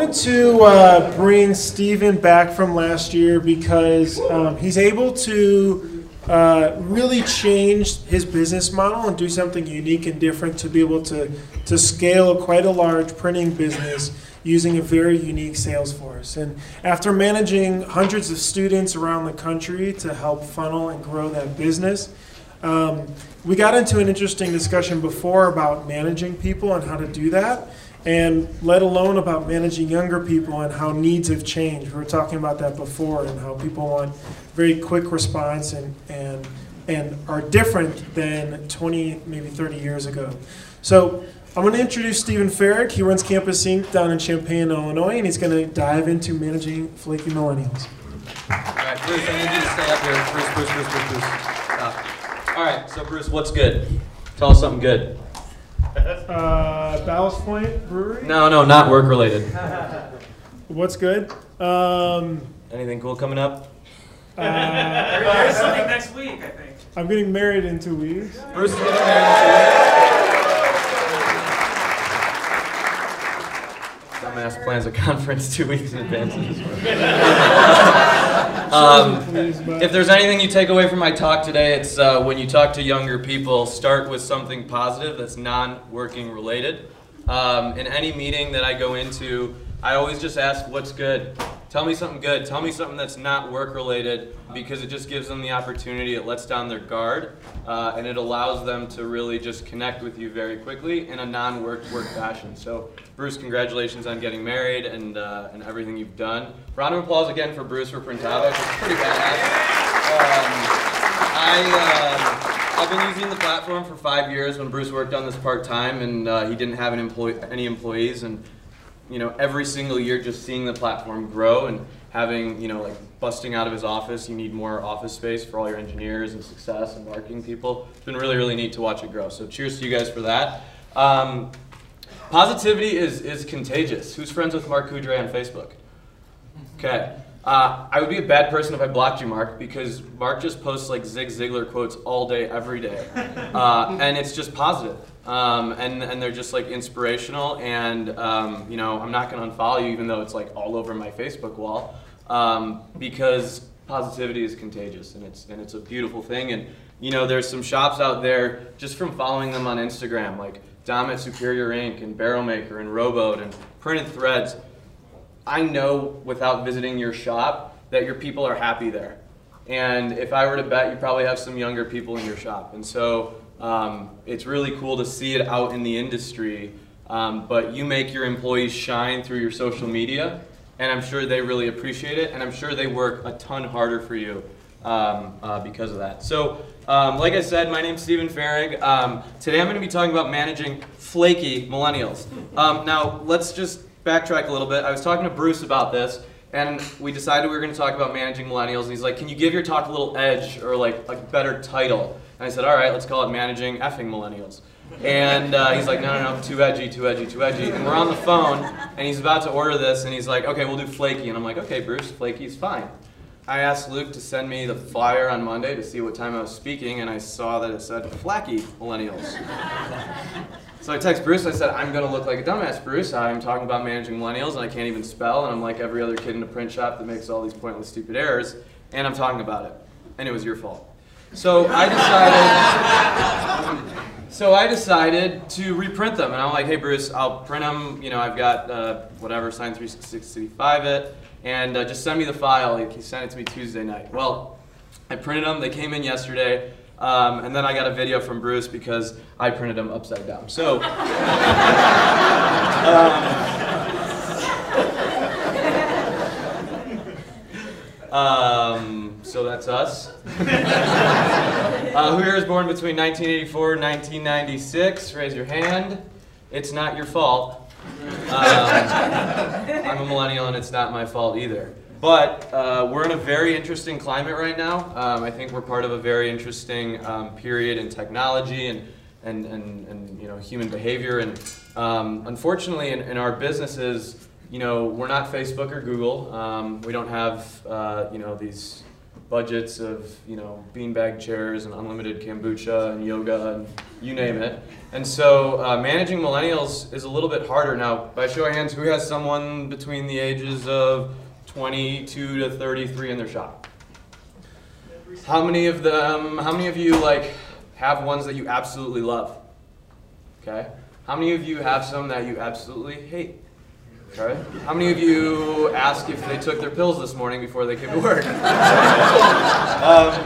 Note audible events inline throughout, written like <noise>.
wanted to uh, bring Steven back from last year because um, he's able to uh, really change his business model and do something unique and different to be able to, to scale quite a large printing business using a very unique sales force. And after managing hundreds of students around the country to help funnel and grow that business, um, we got into an interesting discussion before about managing people and how to do that and let alone about managing younger people and how needs have changed. We were talking about that before and how people want very quick response and, and, and are different than 20, maybe 30 years ago. So I'm going to introduce Steven Farag. He runs Campus Ink down in Champaign, Illinois, and he's going to dive into managing flaky millennials. All right, Bruce, I need you to stay up here. Bruce, Bruce, Bruce, Bruce, all right, so Bruce, what's good? Tell us something good. Uh, Ballast Point Brewery. No, no, not work related. What's good? Um, Anything cool coming up? uh, There's something next week, I think. I'm getting married in two weeks. Bruce is getting married. Dumbass plans a conference two weeks in advance. Please, <laughs> but- If there's anything you take away from my talk today, it's uh, when you talk to younger people, start with something positive that's non-working related. Um, in any meeting that I go into, I always just ask, "What's good?" Tell me something good. Tell me something that's not work related, because it just gives them the opportunity. It lets down their guard, uh, and it allows them to really just connect with you very quickly in a non-work work fashion. So, Bruce, congratulations on getting married and uh, and everything you've done. Round of applause again for Bruce for Printavo. It's pretty badass. Um, I, uh, I've been using the platform for five years when Bruce worked on this part time and uh, he didn't have an employee, any employees. And, you know, every single year just seeing the platform grow and having, you know, like busting out of his office, you need more office space for all your engineers and success and marketing people. It's been really, really neat to watch it grow. So cheers to you guys for that. Um, positivity is, is contagious. Who's friends with Mark Coudray on Facebook? Okay. Uh, I would be a bad person if I blocked you, Mark, because Mark just posts like Zig Ziglar quotes all day, every day, uh, and it's just positive. Um, and and they're just like inspirational. And um, you know, I'm not gonna unfollow you, even though it's like all over my Facebook wall, um, because positivity is contagious, and it's and it's a beautiful thing. And you know, there's some shops out there just from following them on Instagram, like Dom at Superior Ink and Barrel Maker and Rowboat and Printed Threads. I know without visiting your shop that your people are happy there. And if I were to bet, you probably have some younger people in your shop. And so um, it's really cool to see it out in the industry. Um, but you make your employees shine through your social media, and I'm sure they really appreciate it. And I'm sure they work a ton harder for you um, uh, because of that. So, um, like I said, my name's Steven Farag. Um, today I'm going to be talking about managing flaky millennials. Um, now, let's just backtrack a little bit. I was talking to Bruce about this, and we decided we were going to talk about managing millennials. And he's like, "Can you give your talk a little edge or like a better title?" And I said, "All right, let's call it managing effing millennials." And uh, he's like, "No, no, no, too edgy, too edgy, too edgy." And we're on the phone, and he's about to order this, and he's like, "Okay, we'll do flaky." And I'm like, "Okay, Bruce, flaky's fine." I asked Luke to send me the flyer on Monday to see what time I was speaking, and I saw that it said flaky millennials. So I text Bruce. I said, "I'm gonna look like a dumbass, Bruce. I'm talking about managing millennials, and I can't even spell, and I'm like every other kid in a print shop that makes all these pointless, stupid errors, and I'm talking about it, and it was your fault." So I decided. so I decided to reprint them, and I'm like, "Hey, Bruce, I'll print them. You know, I've got uh, whatever Sign 365 it, and uh, just send me the file." He sent it to me Tuesday night. Well, I printed them. They came in yesterday. Um, and then I got a video from Bruce because I printed them upside down. So, <laughs> um, um, so that's us. uh, who here was born between 1984 and 1996? Raise your hand. It's not your fault. Um, I'm a millennial and it's not my fault either. But uh, we're in a very interesting climate right now. Um, I think we're part of a very interesting um, period in technology and, and, and, and you know, human behavior. And um, unfortunately, in, in our businesses, you know, we're not Facebook or Google. Um, we don't have uh, you know, these budgets of you know beanbag chairs and unlimited kombucha and yoga and you name it. And so uh, managing millennials is a little bit harder now. By show of hands, who has someone between the ages of 22 to 33 in their shop? How many of them? How many of you like have ones that you absolutely love? Okay. How many of you have some that you absolutely hate? Okay. How many of you ask if they took their pills this morning before they came to work? <laughs> um,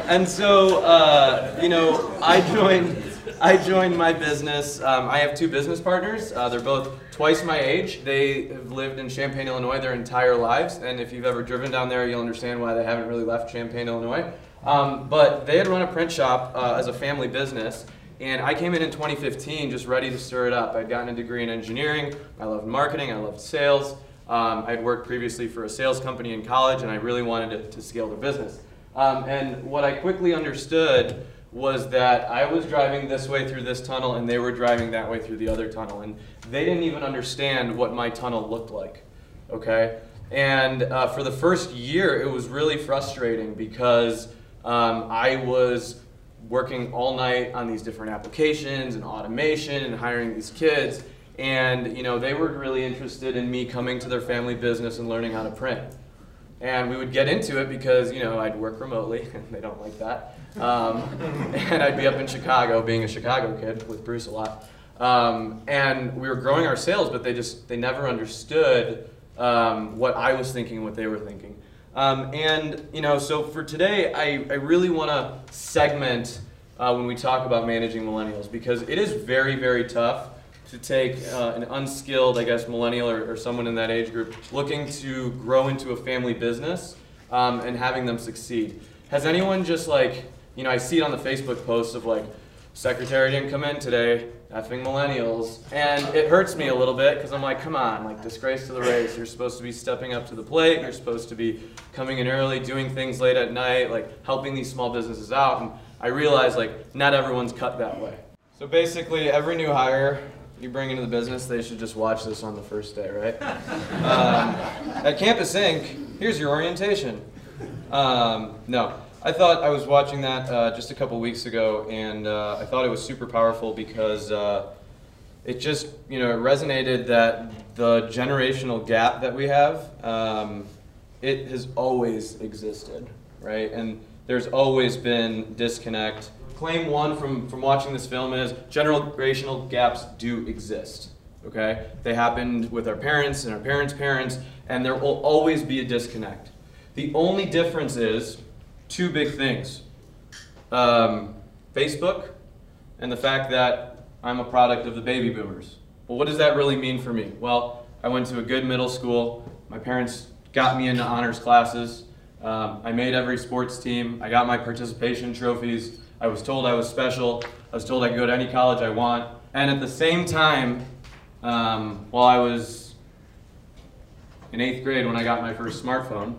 and so, uh, you know, I joined. I joined my business. Um, I have two business partners. Uh, they're both twice my age. They have lived in Champaign, Illinois their entire lives. And if you've ever driven down there, you'll understand why they haven't really left Champaign, Illinois. Um, but they had run a print shop uh, as a family business. And I came in in 2015 just ready to stir it up. I'd gotten a degree in engineering. I loved marketing. I loved sales. Um, I'd worked previously for a sales company in college, and I really wanted to, to scale the business. Um, and what I quickly understood was that I was driving this way through this tunnel, and they were driving that way through the other tunnel. And they didn't even understand what my tunnel looked like. Okay? And uh, for the first year, it was really frustrating because um, I was working all night on these different applications and automation and hiring these kids. And you know, they were really interested in me coming to their family business and learning how to print. And we would get into it because you know I'd work remotely, and <laughs> they don't like that. Um, <laughs> and I'd be up in Chicago, being a Chicago kid with Bruce a lot. Um, and we were growing our sales, but they just they never understood um, what I was thinking, what they were thinking. Um, and you know, so for today, I, I really want to segment uh, when we talk about managing millennials because it is very, very tough to take uh, an unskilled, I guess, millennial or, or, someone in that age group looking to grow into a family business um, and having them succeed. Has anyone just like, you know, I see it on the Facebook posts of like, secretary didn't come in today, effing millennials. And it hurts me a little bit because I'm like, come on, like disgrace to the race. You're supposed to be stepping up to the plate. You're supposed to be coming in early, doing things late at night, like helping these small businesses out. And I realize like not everyone's cut that way. So basically, every new hire you bring into the business, they should just watch this on the first day, right? <laughs> um, at Campus Ink, here's your orientation. Um, no, I thought I was watching that uh, just a couple weeks ago, and uh, I thought it was super powerful because uh, it just, you know, it resonated that the generational gap that we have, um, it has always existed, right? And there's always been disconnect. Claim one from, from watching this film is generational gaps do exist, okay? They happened with our parents and our parents' parents, and there will always be a disconnect. The only difference is two big things um, Facebook and the fact that I'm a product of the baby boomers. Well, what does that really mean for me? Well, I went to a good middle school. My parents got me into honors classes. Um, I made every sports team. I got my participation trophies. I was told I was special. I was told I could go to any college I want. And at the same time, um, while I was in eighth grade when I got my first smartphone,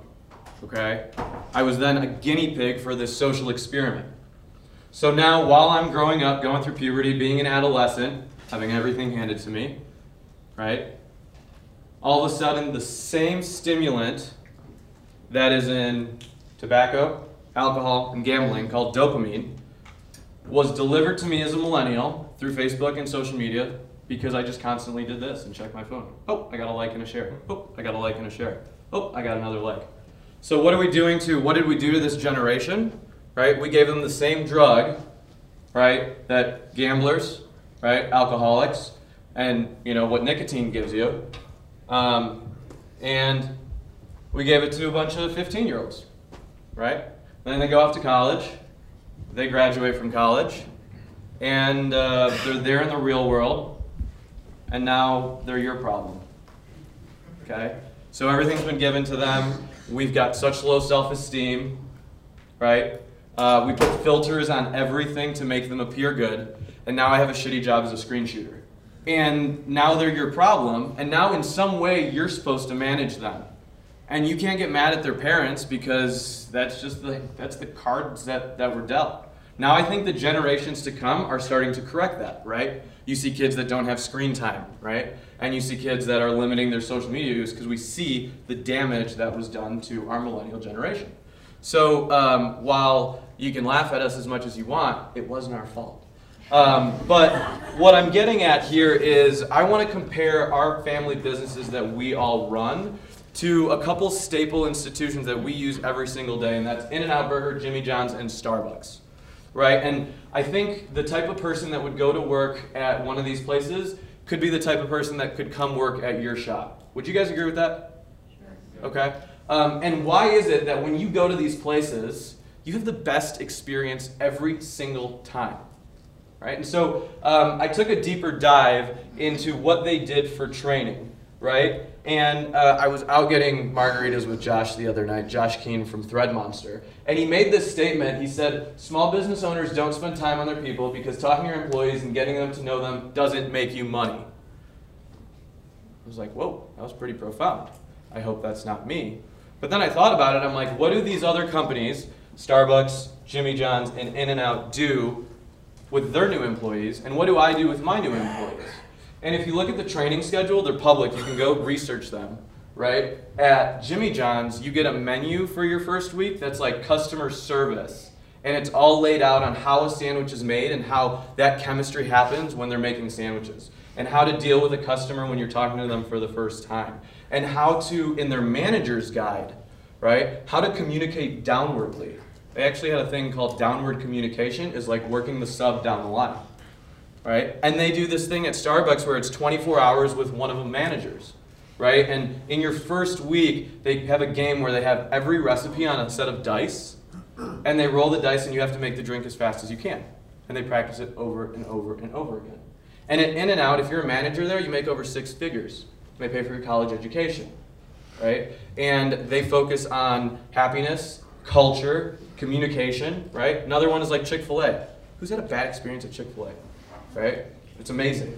okay? I was then a guinea pig for this social experiment. So now, while I'm growing up, going through puberty, being an adolescent, having everything handed to me, right? All of a sudden, the same stimulant that is in tobacco, alcohol, and gambling, called dopamine, was delivered to me as a millennial through Facebook and social media because I just constantly did this and checked my phone. Oh, I got a like and a share. Oh, I got a like and a share. Oh, I got another like. So what are we doing to, what did we do to this generation? Right? We gave them the same drug, right, that gamblers, right, alcoholics, and, you know, what nicotine gives you. Um, and we gave it to a bunch of 15-year-olds, right? Then they go off to college. They graduate from college. And uh, they're there in the real world. And now they're your problem. Okay? So everything's been given to them. We've got such low self esteem, right? Uh, we put filters on everything to make them appear good, and now I have a shitty job as a screen shooter. And now they're your problem, and now in some way you're supposed to manage them. And you can't get mad at their parents because that's just the that's the cards that, that were dealt. Now I think the generations to come are starting to correct that, right? You see kids that don't have screen time, right? And you see kids that are limiting their social media use because we see the damage that was done to our millennial generation. So um, while you can laugh at us as much as you want, it wasn't our fault. Um, but what I'm getting at here is I want to compare our family businesses that we all run to a couple staple institutions that we use every single day, and that's In-N-Out Burger, Jimmy John's, and Starbucks. Right? And I think the type of person that would go to work at one of these places could be the type of person that could come work at your shop. Would you guys agree with that? Okay. Um, and why is it that when you go to these places, you have the best experience every single time? Right? And so um, I took a deeper dive into what they did for training, right? And uh, I was out getting margaritas with Josh the other night, Josh Keen from Thread Monster. And he made this statement. He said, Small business owners don't spend time on their people because talking to your employees and getting them to know them doesn't make you money. I was like, Whoa, that was pretty profound. I hope that's not me. But then I thought about it. I'm like, what do these other companies, Starbucks, Jimmy John's, and In N Out, do with their new employees? And what do I do with my new employees? And if you look at the training schedule, they're public. You can go research them, right? At Jimmy John's, you get a menu for your first week that's like customer service. And it's all laid out on how a sandwich is made and how that chemistry happens when they're making sandwiches. And how to deal with a customer when you're talking to them for the first time. And how to, in their manager's guide, right? How to communicate downwardly. They actually had a thing called downward communication, is like working the sub down the line right? And they do this thing at Starbucks where it's 24 hours with one of the managers, right? And in your first week, they have a game where they have every recipe on a set of dice, and they roll the dice, and you have to make the drink as fast as you can. And they practice it over and over and over again. And at In and Out, if you're a manager there, you make over six figures. You may pay for your college education, right? And they focus on happiness, culture, communication, right? Another one is like Chick fil A. Who's had a bad experience at Chick fil A? Right? It's amazing.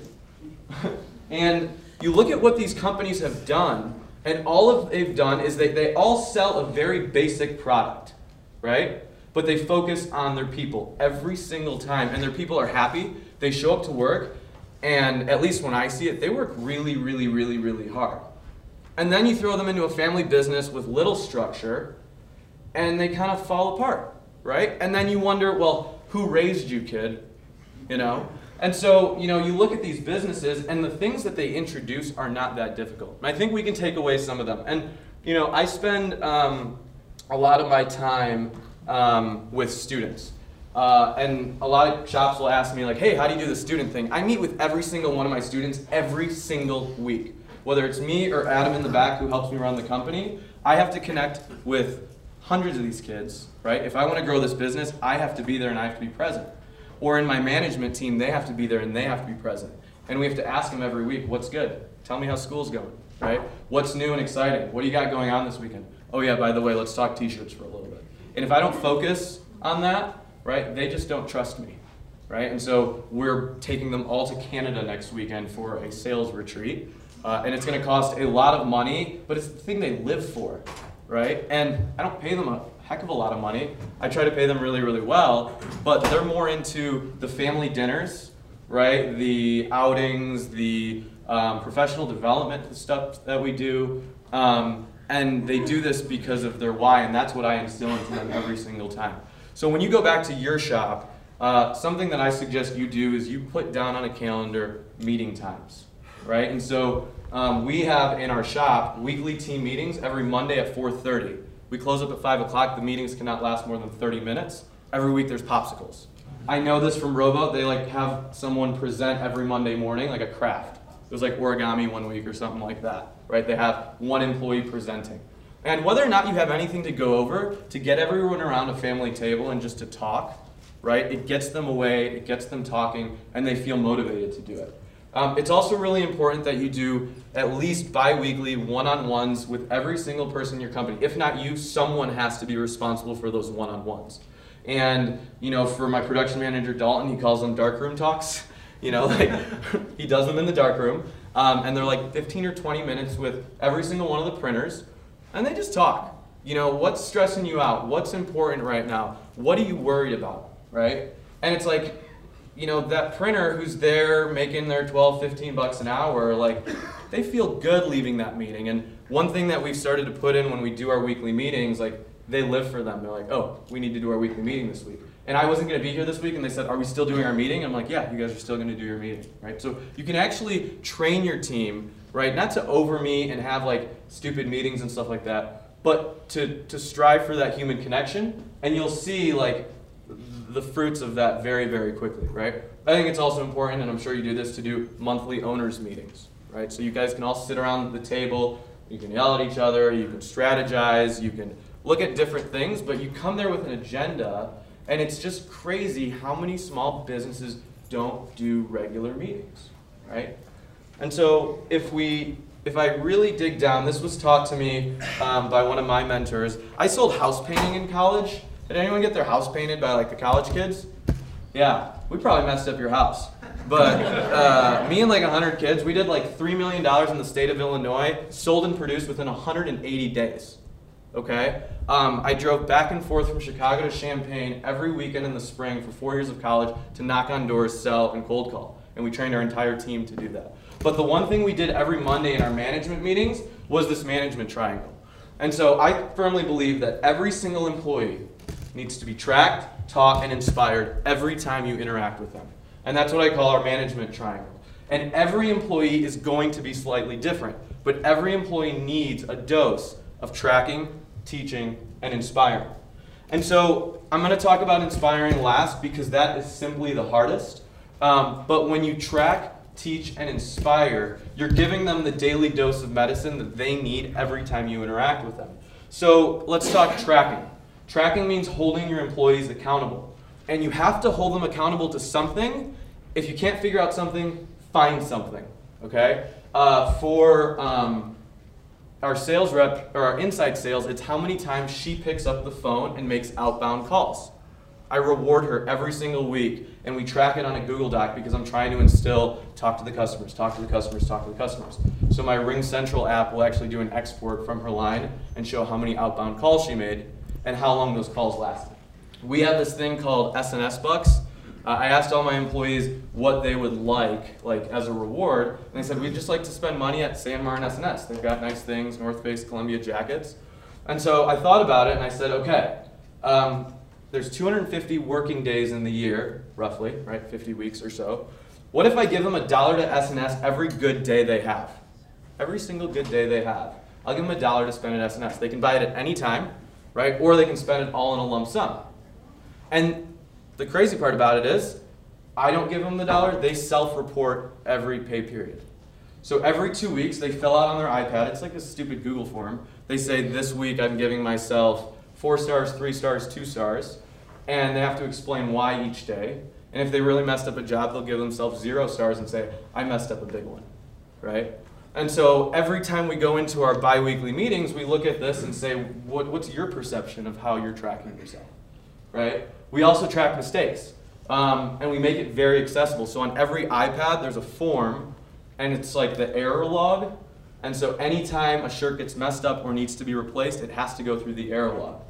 and you look at what these companies have done, and all of they've done is they, they all sell a very basic product, right? But they focus on their people every single time, and their people are happy. They show up to work, and at least when I see it, they work really, really, really, really hard. And then you throw them into a family business with little structure, and they kind of fall apart, right? And then you wonder, well, who raised you, kid? You know? And so, you know, you look at these businesses and the things that they introduce are not that difficult. I think we can take away some of them. And, you know, I spend um, a lot of my time um, with students. Uh, and a lot of shops will ask me, like, hey, how do you do the student thing? I meet with every single one of my students every single week. Whether it's me or Adam in the back who helps me run the company, I have to connect with hundreds of these kids, right? If I want to grow this business, I have to be there and I have to be present. Or in my management team, they have to be there and they have to be present. And we have to ask them every week, what's good? Tell me how school's going, right? What's new and exciting? What do you got going on this weekend? Oh yeah, by the way, let's talk t-shirts for a little bit. And if I don't focus on that, right, they just don't trust me, right? And so we're taking them all to Canada next weekend for a sales retreat. Uh, and it's going to cost a lot of money, but it's the thing they live for, right? And I don't pay them a heck of a lot of money. I try to pay them really, really well, but they're more into the family dinners, right? The outings, the um, professional development stuff that we do. Um, and they do this because of their why, and that's what I instill into them every single time. So when you go back to your shop, uh, something that I suggest you do is you put down on a calendar meeting times, right? And so um, we have in our shop weekly team meetings every Monday at 4:30. We close up at 5 o'clock. The meetings cannot last more than 30 minutes. Every week there's popsicles. I know this from Rowboat. They like have someone present every Monday morning, like a craft. It was like origami one week or something like that, right? They have one employee presenting. And whether or not you have anything to go over, to get everyone around a family table and just to talk, right? It gets them away, it gets them talking, and they feel motivated to do it. Um, it's also really important that you do at least bi-weekly one-on-ones with every single person in your company. If not you, someone has to be responsible for those one-on-ones. And you know, for my production manager Dalton, he calls them darkroom talks. <laughs> You know, like <laughs> he does them in the darkroom, um, and they're like 15 or 20 minutes with every single one of the printers, and they just talk. You know, what's stressing you out? What's important right now? What are you worried about? Right? And it's like you know, that printer who's there making their 12, 15 bucks an hour, like, they feel good leaving that meeting. And one thing that we've started to put in when we do our weekly meetings, like, they live for them. They're like, oh, we need to do our weekly meeting this week. And I wasn't going to be here this week, and they said, are we still doing our meeting? I'm like, yeah, you guys are still going to do your meeting, right? So you can actually train your team, right? Not to over meet and have like stupid meetings and stuff like that, but to, to strive for that human connection, and you'll see like the fruits of that very, very quickly, right? I think it's also important, and I'm sure you do this, to do monthly owners meetings, right? So you guys can all sit around the table, you can yell at each other, you can strategize, you can look at different things, but you come there with an agenda, and it's just crazy how many small businesses don't do regular meetings, right? And so if we if I really dig down, this was taught to me um, by one of my mentors. I sold house painting in college. Did anyone get their house painted by like the college kids? Yeah, we probably messed up your house. But uh, me and like 100 kids, we did like $3 million in the state of Illinois, sold and produced within 180 days. Okay? Um, I drove back and forth from Chicago to Champaign every weekend in the spring for four years of college to knock on doors, sell, and cold call. And we trained our entire team to do that. But the one thing we did every Monday in our management meetings was this management triangle. And so I firmly believe that every single employee needs to be tracked, taught, and inspired every time you interact with them. And that's what I call our management triangle. And every employee is going to be slightly different, but every employee needs a dose of tracking, teaching, and inspiring. And so I'm going to talk about inspiring last because that is simply the hardest. Um, but when you track, teach, and inspire, you're giving them the daily dose of medicine that they need every time you interact with them. So let's talk tracking. Tracking means holding your employees accountable. And you have to hold them accountable to something. If you can't figure out something, find something. Okay? Uh, for um, our sales rep or our inside sales, it's how many times she picks up the phone and makes outbound calls. I reward her every single week, and we track it on a Google Doc because I'm trying to instill talk to the customers, talk to the customers, talk to the customers. So my Ring Central app will actually do an export from her line and show how many outbound calls she made and how long those calls lasted. We have this thing called S&S Bucks. Uh, I asked all my employees what they would like, like as a reward, and they said we'd just like to spend money at Sanmar and S&S. They've got nice things, North Face, Columbia jackets. And so I thought about it and I said, okay, um, there's 250 working days in the year, roughly, right? 50 weeks or so. What if I give them a dollar to S&S every good day they have? Every single good day they have. I'll give them a dollar to spend at S&S. They can buy it at any time, right? Or they can spend it all in a lump sum. And the crazy part about it is, I don't give them the dollar, they self report every pay period. So every two weeks, they fill out on their iPad, it's like a stupid Google form. They say, This week I'm giving myself four stars, three stars, two stars, and they have to explain why each day. And if they really messed up a job, they'll give themselves zero stars and say, I messed up a big one, right? And so every time we go into our biweekly meetings, we look at this and say, what, what's your perception of how you're tracking yourself, right? We also track mistakes, um, and we make it very accessible. So on every iPad, there's a form, and it's like the error log. And so anytime a shirt gets messed up or needs to be replaced, it has to go through the error log.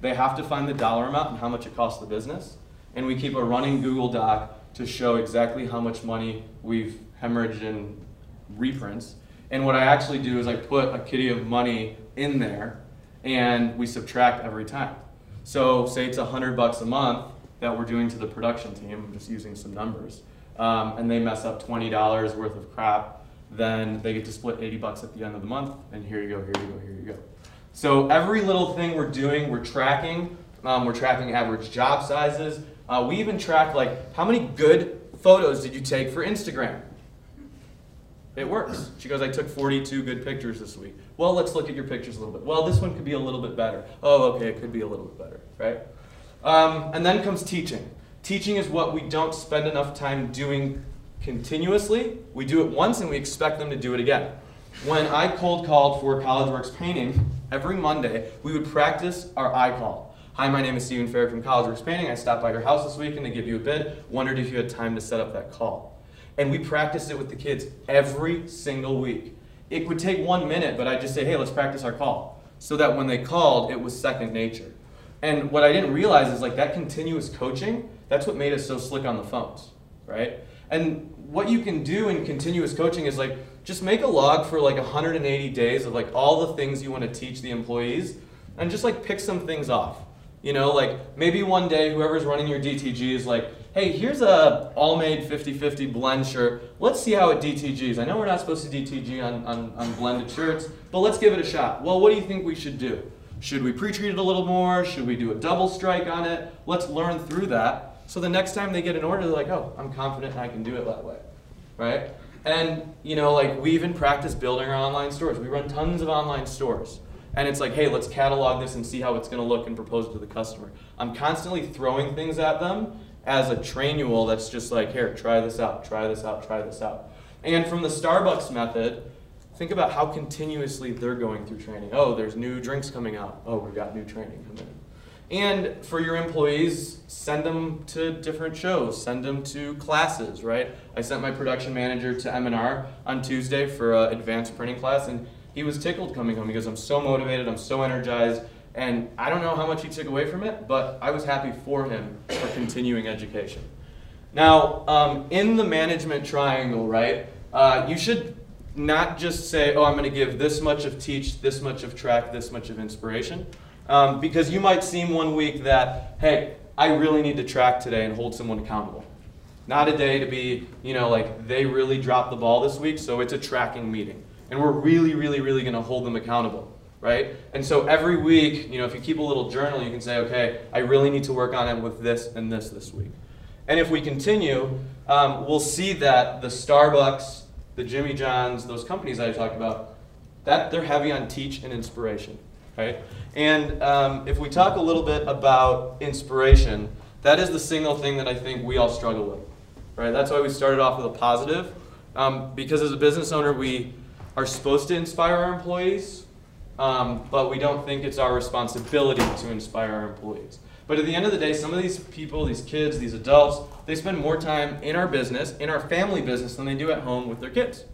They have to find the dollar amount and how much it costs the business. And we keep a running Google Doc to show exactly how much money we've hemorrhaged in reprints and what I actually do is I put a kitty of money in there and we subtract every time. So say it's a hundred bucks a month that we're doing to the production team, I'm just using some numbers, um, and they mess up $20 worth of crap, then they get to split 80 bucks at the end of the month, and here you go, here you go, here you go. So every little thing we're doing, we're tracking. Um, we're tracking average job sizes. Uh, we even track like how many good photos did you take for Instagram? It works. She goes, I took 42 good pictures this week. Well, let's look at your pictures a little bit. Well, this one could be a little bit better. Oh, okay, it could be a little bit better, right? Um, and then comes teaching. Teaching is what we don't spend enough time doing continuously. We do it once and we expect them to do it again. When I cold called for CollegeWorks Painting, every Monday we would practice our I call. Hi, my name is Stephen Fair from CollegeWorks Painting. I stopped by your house this weekend to give you a bid. Wondered if you had time to set up that call. And we practiced it with the kids every single week. It would take one minute, but I'd just say, hey, let's practice our call. So that when they called, it was second nature. And what I didn't realize is like that continuous coaching, that's what made us so slick on the phones, right? And what you can do in continuous coaching is like just make a log for like 180 days of like all the things you want to teach the employees and just like pick some things off. You know, like maybe one day whoever's running your DTG is like, hey, here's a Allmade 50-50 blend shirt. Let's see how it DTGs. I know we're not supposed to DTG on, on, on blended shirts, but let's give it a shot. Well, what do you think we should do? Should we pre-treat it a little more? Should we do a double strike on it? Let's learn through that. So the next time they get an order, they're like, oh, I'm confident I can do it that way, right? And you know, like we even practice building our online stores. We run tons of online stores. And it's like, hey, let's catalog this and see how it's gonna look and propose it to the customer. I'm constantly throwing things at them as a trainual that's just like, here, try this out, try this out, try this out. And from the Starbucks method, think about how continuously they're going through training. Oh, there's new drinks coming out. Oh, we've got new training coming in. And for your employees, send them to different shows, send them to classes, right? I sent my production manager to M&R on Tuesday for an advanced printing class, and he was tickled coming home because I'm so motivated, I'm so energized, and I don't know how much he took away from it, but I was happy for him for continuing education. Now, um, in the management triangle, right, uh, you should not just say, oh, I'm going to give this much of teach, this much of track, this much of inspiration. Um, because you might seem one week that, hey, I really need to track today and hold someone accountable. Not a day to be, you know, like they really dropped the ball this week, so it's a tracking meeting. And we're really, really, really going to hold them accountable, right? And so every week, you know, if you keep a little journal, you can say, okay, I really need to work on it with this and this this week. And if we continue, um, we'll see that the Starbucks, the Jimmy John's, those companies I talked about, that they're heavy on teach and inspiration, right? And um, if we talk a little bit about inspiration, that is the single thing that I think we all struggle with, right? That's why we started off with a positive, um, because as a business owner, we are supposed to inspire our employees, um, but we don't think it's our responsibility to inspire our employees. But at the end of the day, some of these people, these kids, these adults, they spend more time in our business, in our family business, than they do at home with their kids.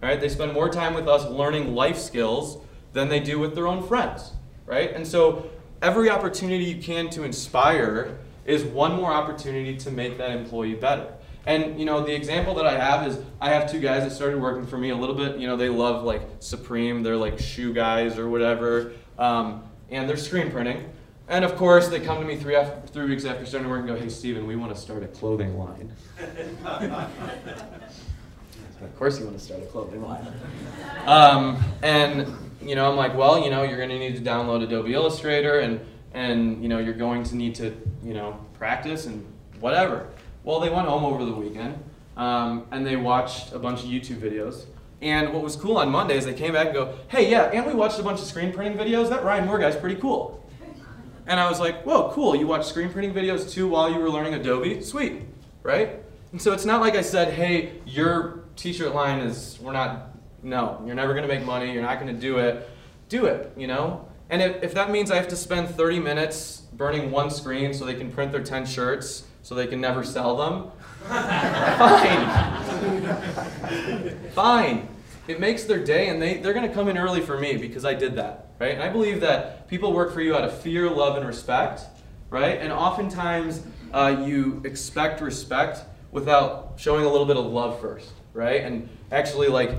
Right? They spend more time with us learning life skills than they do with their own friends right? And so every opportunity you can to inspire is one more opportunity to make that employee better. And you know, the example that I have is I have two guys that started working for me a little bit. You know, they love like Supreme, they're like shoe guys or whatever, um, and they're screen printing. And of course, they come to me three after, three weeks after starting work and go, "Hey, Steven, we want to start a clothing line." <laughs> of course, you want to start a clothing line. Um, and you know, I'm like, well, you know, you're going to need to download Adobe Illustrator and, and, you know, you're going to need to, you know, practice and whatever. Well, they went home over the weekend um, and they watched a bunch of YouTube videos. And what was cool on Monday is they came back and go, hey, yeah, and we watched a bunch of screen printing videos. That Ryan Moore guy's pretty cool. And I was like, whoa, cool. You watched screen printing videos too while you were learning Adobe? Sweet, right? And so it's not like I said, hey, your t-shirt line is, we're not no, you're never to make money. You're not to do it. Do it, you know? And if, if that means I have to spend 30 minutes burning one screen so they can print their 10 shirts so they can never sell them, <laughs> fine. fine. It makes their day and they, they're going to come in early for me because I did that, right? And I believe that people work for you out of fear, love, and respect, right? And oftentimes uh, you expect respect without showing a little bit of love first, right? And actually, like,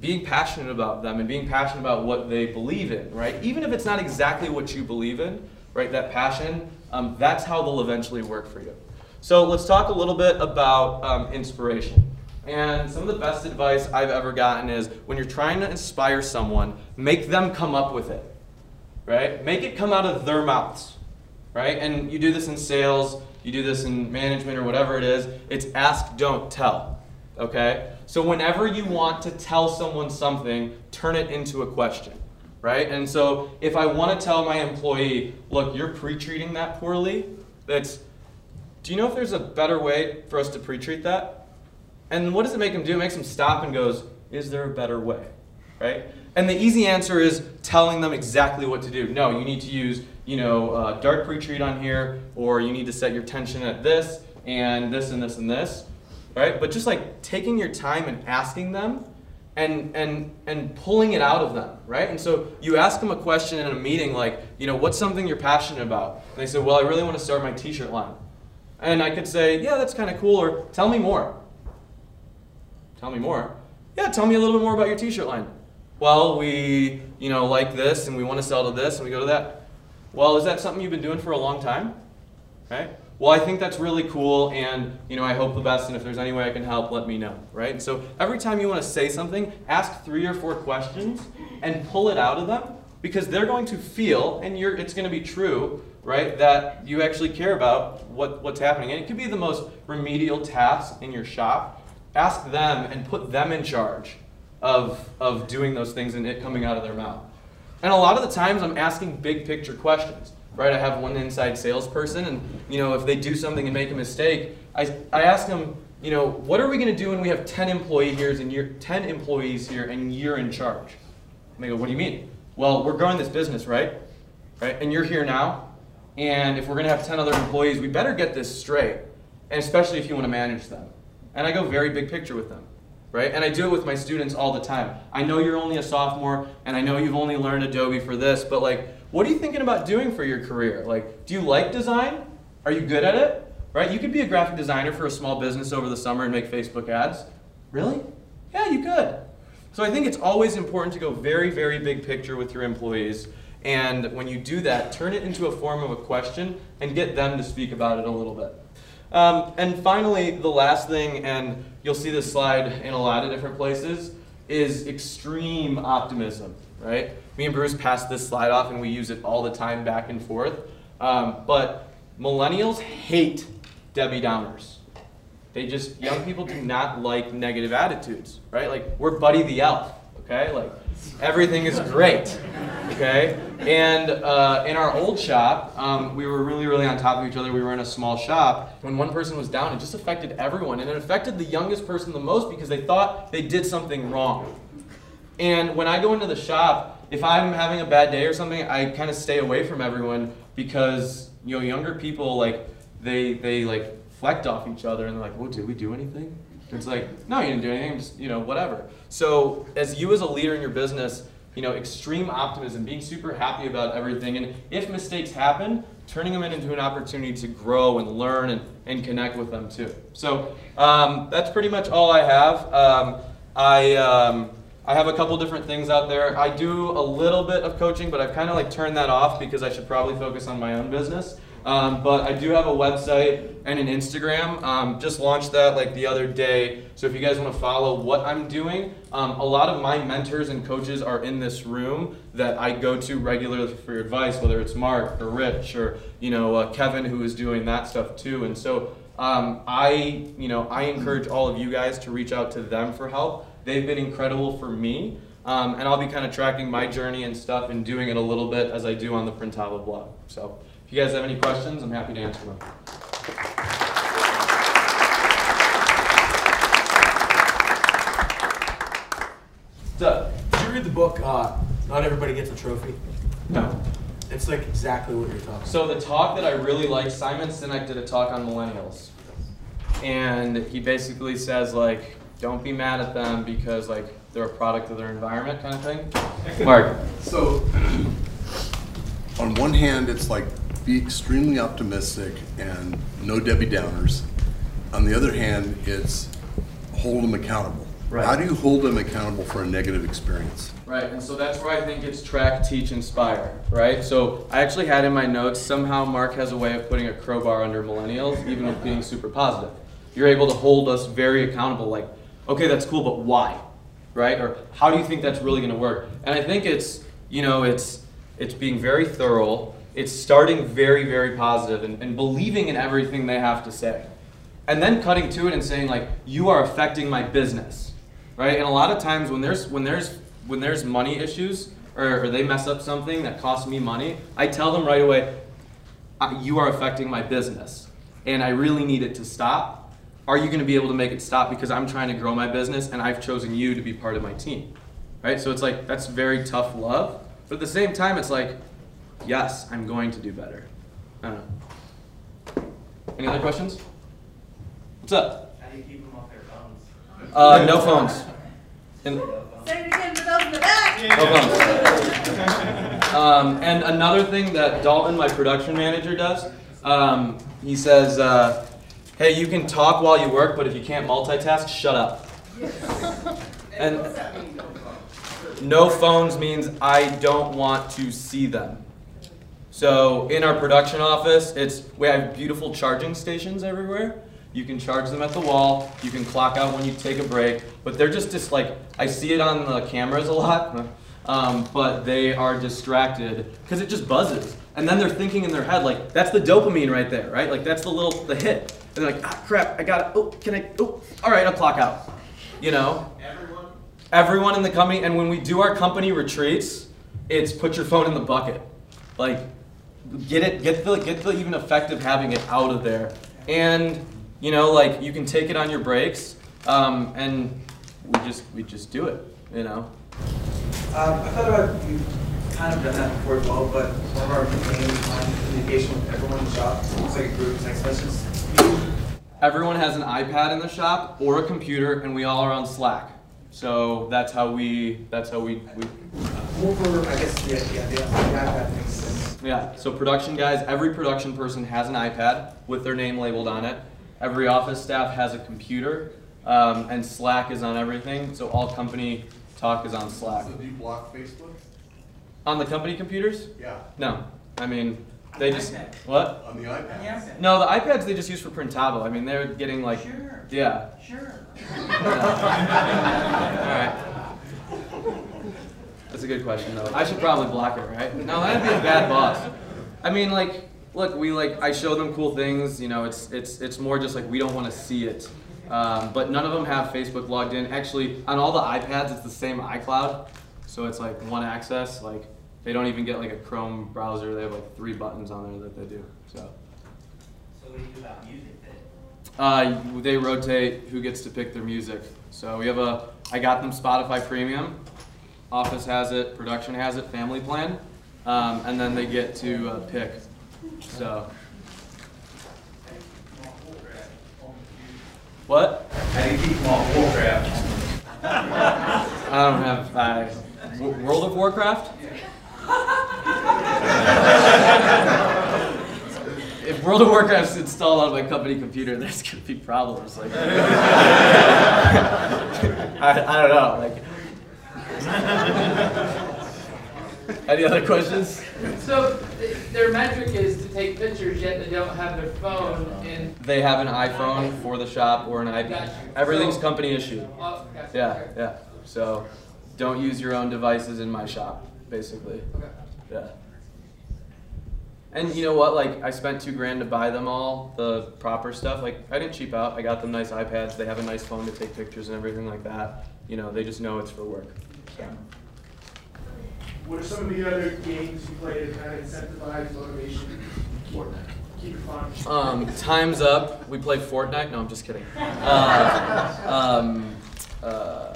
being passionate about them and being passionate about what they believe in, right? Even if it's not exactly what you believe in, right? That passion, um, that's how they'll eventually work for you. So let's talk a little bit about um, inspiration. And some of the best advice I've ever gotten is when you're trying to inspire someone, make them come up with it, right? Make it come out of their mouths, right? And you do this in sales, you do this in management or whatever it is. It's ask, don't tell, okay? So whenever you want to tell someone something, turn it into a question, right? And so if I want to tell my employee, look, you're pre-treating that poorly, that's, do you know if there's a better way for us to pre-treat that? And what does it make them do? It makes them stop and goes, is there a better way, right? And the easy answer is telling them exactly what to do. No, you need to use, you know, uh, dark pre-treat on here, or you need to set your tension at this, and this and this and this right? But just like taking your time and asking them and and and pulling it out of them, right? And so you ask them a question in a meeting like, you know, what's something you're passionate about? And they say, well, I really want to start my t-shirt line. And I could say, yeah, that's kind of cool, or tell me more. Tell me more. Yeah, tell me a little bit more about your t-shirt line. Well, we, you know, like this and we want to sell to this and we go to that. Well, is that something you've been doing for a long time? Right? Well, I think that's really cool and, you know, I hope the best and if there's any way I can help, let me know, right? And so every time you want to say something, ask three or four questions and pull it out of them because they're going to feel and it's going to be true, right, that you actually care about what, what's happening. And it could be the most remedial task in your shop. Ask them and put them in charge of, of doing those things and it coming out of their mouth. And a lot of the times I'm asking big picture questions, right? I have one inside salesperson and, you know, if they do something and make a mistake, I, I ask them, you know, what are we going to do when we have 10 employees here and you're 10 employees here and you're in charge? And they go, what do you mean? Well, we're growing this business, right? Right? And you're here now. And if we're going to have 10 other employees, we better get this straight. And especially if you want to manage them. And I go very big picture with them right? And I do it with my students all the time. I know you're only a sophomore, and I know you've only learned Adobe for this, but like, what are you thinking about doing for your career? Like, do you like design? Are you good at it? Right? You could be a graphic designer for a small business over the summer and make Facebook ads. Really? Yeah, you could. So I think it's always important to go very, very big picture with your employees. And when you do that, turn it into a form of a question and get them to speak about it a little bit. Um, and finally, the last thing, and you'll see this slide in a lot of different places, is extreme optimism, right? Me and Bruce pass this slide off and we use it all the time back and forth. Um, but millennials hate Debbie Downers. They just, young people do not like negative attitudes, right? Like, we're Buddy the Elf, okay? Like, everything is great, okay? And uh, in our old shop, um, we were really, really on top of each other. We were in a small shop. When one person was down, it just affected everyone. And it affected the youngest person the most because they thought they did something wrong. And when I go into the shop, if I'm having a bad day or something, I kind of stay away from everyone because, you know, younger people, like, they, they like, reflect off each other and they're like, well, did we do anything? It's like, no, you didn't do anything, just, you know, whatever. So as you as a leader in your business, you know, extreme optimism, being super happy about everything, and if mistakes happen, turning them into an opportunity to grow and learn and, and connect with them too. So um, that's pretty much all I have. Um, I, um, I have a couple different things out there. I do a little bit of coaching, but I've kind of like turned that off because I should probably focus on my own business. Um, but I do have a website and an Instagram. Um, just launched that like the other day. So if you guys want to follow what I'm doing, um, a lot of my mentors and coaches are in this room that I go to regularly for advice, whether it's Mark or Rich or you know uh, Kevin who is doing that stuff too. And so um, I you know I encourage all of you guys to reach out to them for help. They've been incredible for me. Um, and I'll be kind of tracking my journey and stuff and doing it a little bit as I do on the Printavo blog. So. If you guys have any questions, I'm happy to answer them. So, did you read the book, uh, Not Everybody Gets a Trophy? No. It's like exactly what you're talking So the talk that I really liked, Simon Sinek did a talk on millennials. And he basically says like, don't be mad at them because like they're a product of their environment kind of thing. Mark. So, <clears throat> on one hand, it's like be extremely optimistic and no Debbie Downers. On the other hand, it's hold them accountable. Right. How do you hold them accountable for a negative experience? Right, and so that's where I think it's track, teach, inspire, right? So I actually had in my notes, somehow Mark has a way of putting a crowbar under millennials, even with being super positive. You're able to hold us very accountable, like, okay, that's cool, but why? Right? Or how do you think that's really gonna work? And I think it's, you know, it's it's being very thorough, it's starting very, very positive and, and believing in everything they have to say. And then cutting to it and saying, like, you are affecting my business. Right? And a lot of times when there's when there's when there's money issues or, or they mess up something that costs me money, I tell them right away, you are affecting my business. And I really need it to stop. Are you going to be able to make it stop? Because I'm trying to grow my business and I've chosen you to be part of my team. Right? So it's like, that's very tough love. But at the same time, it's like, yes, I'm going to do better. I don't know. Any other questions? What's up? How do you keep them off their phones? Uh, no phones. And, Say it again for those in the back. no phones. Um, and another thing that Dalton, my production manager, does, um, he says, uh, "Hey, you can talk while you work, but if you can't multitask, shut up." <laughs> And No phones means I don't want to see them. So in our production office, it's we have beautiful charging stations everywhere. You can charge them at the wall. You can clock out when you take a break. But they're just just like I see it on the cameras a lot. <laughs> Um, but they are distracted because it just buzzes, and then they're thinking in their head like that's the dopamine right there, right? Like that's the little the hit, and they're like ah crap, I got it. Oh, can I? Oh, all right, I'll clock out. You know, Everyone? everyone in the company and when we do our company retreats it's put your phone in the bucket like get it get the get the even effect of having it out of there and you know like you can take it on your breaks um, and we just we just do it you know Um, I thought about you kind of done that before as well, but one of our main lines of communication with everyone in the shop, it's like a group text message. Everyone has an ipad in the shop or a computer and we all are on slack so that's how we that's how we, we More for, I guess, yeah, yeah, the iPad makes sense. Yeah, so production guys, every production person has an iPad with their name labeled on it. Every office staff has a computer, um, and Slack is on everything. So all company talk is on Slack. So do you block Facebook? On the company computers? Yeah, No, I mean they just iPad. what? on the iPad. No, the iPads they just use for Printavo. I mean they're getting like Sure. yeah. Sure. <laughs> All right. That's a good question though. I should probably block it, right? No, that'd be a bad boss. I mean, like, look, we like I show them cool things. You know, it's it's it's more just like we don't want to see it. Um, but none of them have Facebook logged in. Actually, on all the iPads, it's the same iCloud, so it's like one access. Like they don't even get like a Chrome browser. They have like three buttons on there that they do. So. So what do you do about music then? Uh, they rotate who gets to pick their music. So we have a, I got them Spotify Premium. Office has it, production has it, family plan, um, and then they get to uh, pick. So. What? How do you keep them off Warcraft? <laughs> I don't have uh, World of Warcraft. If World of Warcraft's installed on my company computer, there's gonna be problems. Like, I, I don't know. Like, any other questions? So th- their metric is to take pictures, yet they don't have their phone in. They have an iPhone for the shop or an iPad. Everything's So- company issued. Oh, gotcha, Yeah, yeah. So, don't use your own devices in my shop, basically. Okay. Yeah. And you know what? Like, I spent two grand to buy them all the proper stuff. Like, I didn't cheap out. I got them nice iPads. They have a nice phone to take pictures and everything like that. You know, they just know it's for work. So. What are some of the other games you play to kind of incentivize motivation? Fortnite. Keep it fun. Um, time's up. We play Fortnite. No, I'm just kidding. <laughs> Uh, um, uh,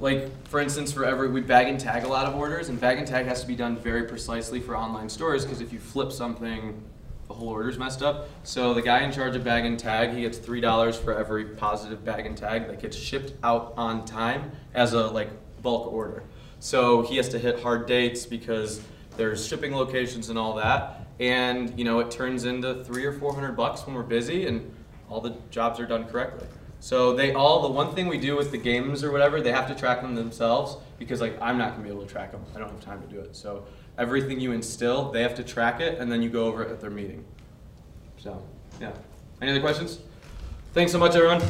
like for instance, for every we bag and tag a lot of orders, and bag and tag has to be done very precisely for online stores because if you flip something, the whole order's messed up. So the guy in charge of bag and tag, he gets three dollars for every positive bag and tag that gets shipped out on time as a like bulk order. So he has to hit hard dates because there's shipping locations and all that. And you know, it turns into three or four hundred bucks when we're busy and all the jobs are done correctly. So they all the one thing we do with the games or whatever, they have to track them themselves because like I'm not gonna be able to track them. I don't have time to do it. So everything you instill, they have to track it and then you go over it at their meeting. So yeah. Any other questions? Thanks so much everyone.